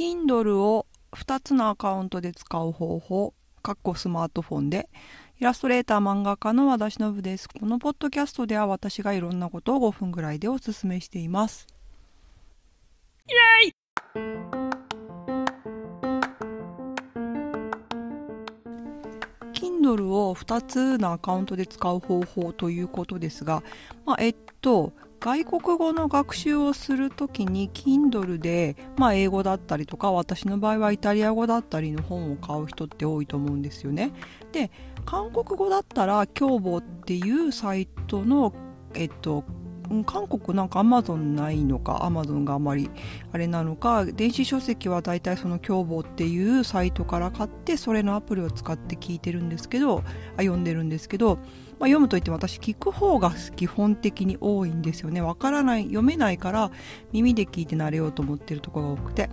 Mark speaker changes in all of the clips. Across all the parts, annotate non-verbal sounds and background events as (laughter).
Speaker 1: Kindle を2つのアカウントで使う方法、かっこスマートフォンで、イラストレーター漫画家の和田忍です。このポッドキャストでは私がいろんなことを5分ぐらいでおすすめしています。イエイ Kindle を2つのアカウントで使う方法ということですが、まあ、えっと、外国語の学習をするときに Kindle で、まあ、英語だったりとか私の場合はイタリア語だったりの本を買う人って多いと思うんですよね。で韓国語だったらキョーボっていうサイトの、えっと、韓国なんかアマゾンないのか？アマゾンがあまりあれなのか？電子書籍はだいたいその凶暴っていうサイトから買ってそれのアプリを使って聞いてるんですけどあ読んでるんですけど、まあ、読むといっても私聞く方が基本的に多いんですよね。わからない読めないから耳で聞いて慣れようと思ってるところが多くて。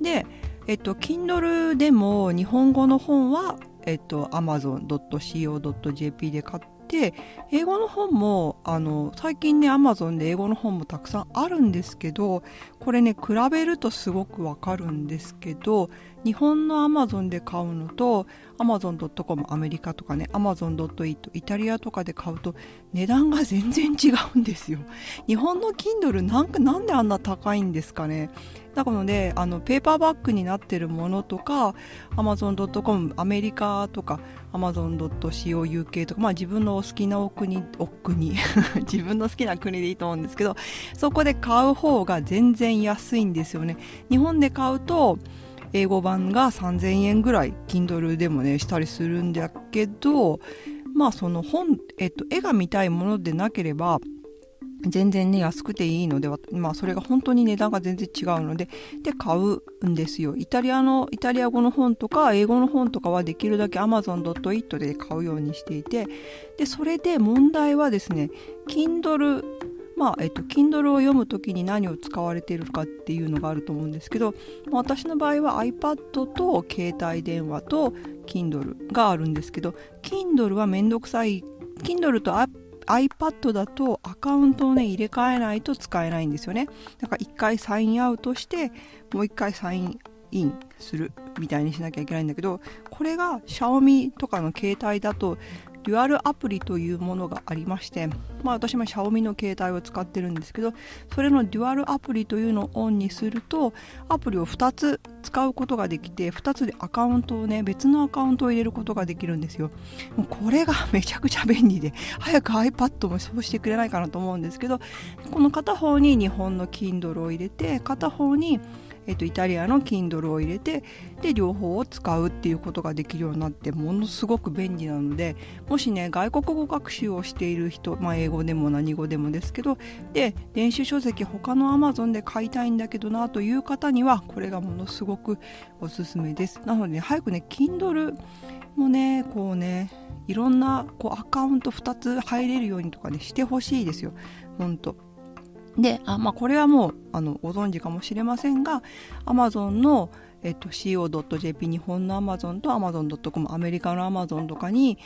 Speaker 1: でえっと Kindle でも日本語の本はえっと、amazon.co.jp で買っで英語の本もあの最近ねアマゾンで英語の本もたくさんあるんですけどこれね比べるとすごくわかるんですけど日本のアマゾンで買うのと Amazon.com アメリカとかね Amazon.it イタリアとかで買うと値段が全然違うんですよ。(laughs) 日本の Kindle なんかなんであんな高いんですかね。なのであのペーパーバッグになってるものとか Amazon.com アメリカとか Amazon.co.uk とか、まあ、自分のお好きなお国お国 (laughs) 自分の好きな国でいいと思うんですけどそこで買う方が全然安いんですよね。日本で買うと英語版が3000円ぐらい Kindle でもねしたりするんだけどまあその本、えっと、絵が見たいものでなければ全然ね、安くていいので、まあ、それが本当に値段が全然違うので、で、買うんですよ。イタリアの、イタリア語の本とか、英語の本とかはできるだけ Amazon.it で買うようにしていて、で、それで問題はですね、Kindle まあ、えっと、Kindle を読むときに何を使われているかっていうのがあると思うんですけど、私の場合は iPad と携帯電話と Kindle があるんですけど、Kindle はめんどくさい、Kindle と iPad だとアカウントをね入れ替えないと使えないんですよね。だから1回サインアウトしてもう1回サインインするみたいにしなきゃいけないんだけどこれが Xiaomi とかの携帯だとデュアルアプリというものがありまして、まあ、私も Xiaomi の携帯を使ってるんですけどそれのデュアルアプリというのをオンにするとアプリを2つ使うことができて2つでアカウントをね別のアカウントを入れることができるんですよ。もうこれが (laughs) めちゃくちゃ便利で早く iPad もそうしてくれないかなと思うんですけどこの片方に日本の Kindle を入れて片方にえっと、イタリアの Kindle を入れてで両方を使うっていうことができるようになってものすごく便利なのでもしね外国語学習をしている人、まあ、英語でも何語でもですけどで電子書籍他の Amazon で買いたいんだけどなという方にはこれがものすごくおすすめです。なので、ね、早くね Kindle もねこうねいろんなこうアカウント2つ入れるようにとかねしてほしいですよ。本当で、あまあ、これはもうあのご存知かもしれませんが、Amazon の、えっと、co.jp 日本の Amazon と Amazon.com アメリカの Amazon とかに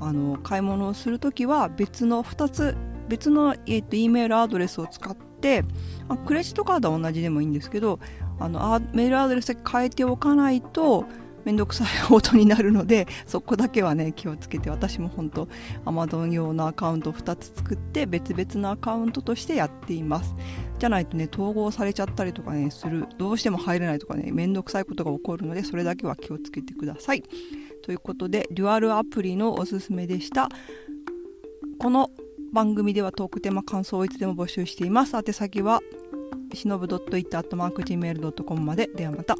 Speaker 1: あの買い物をするときは別の2つ別の、えっと、E メールアドレスを使ってあクレジットカードは同じでもいいんですけどあのあメールアドレス変えておかないとめんどくさい音になるのでそこだけはね気をつけて私も本当 Amazon 用のアカウント2つ作って別々のアカウントとしてやっています。じゃないとね統合されちゃったりとかねするどうしても入れないとかねめんどくさいことが起こるのでそれだけは気をつけてください。ということでデュアルアプリのおすすめでした。この番組ではトークテーマ感想をいつでも募集しています。宛先はしのぶ .it.gmail.com まで。ではまた。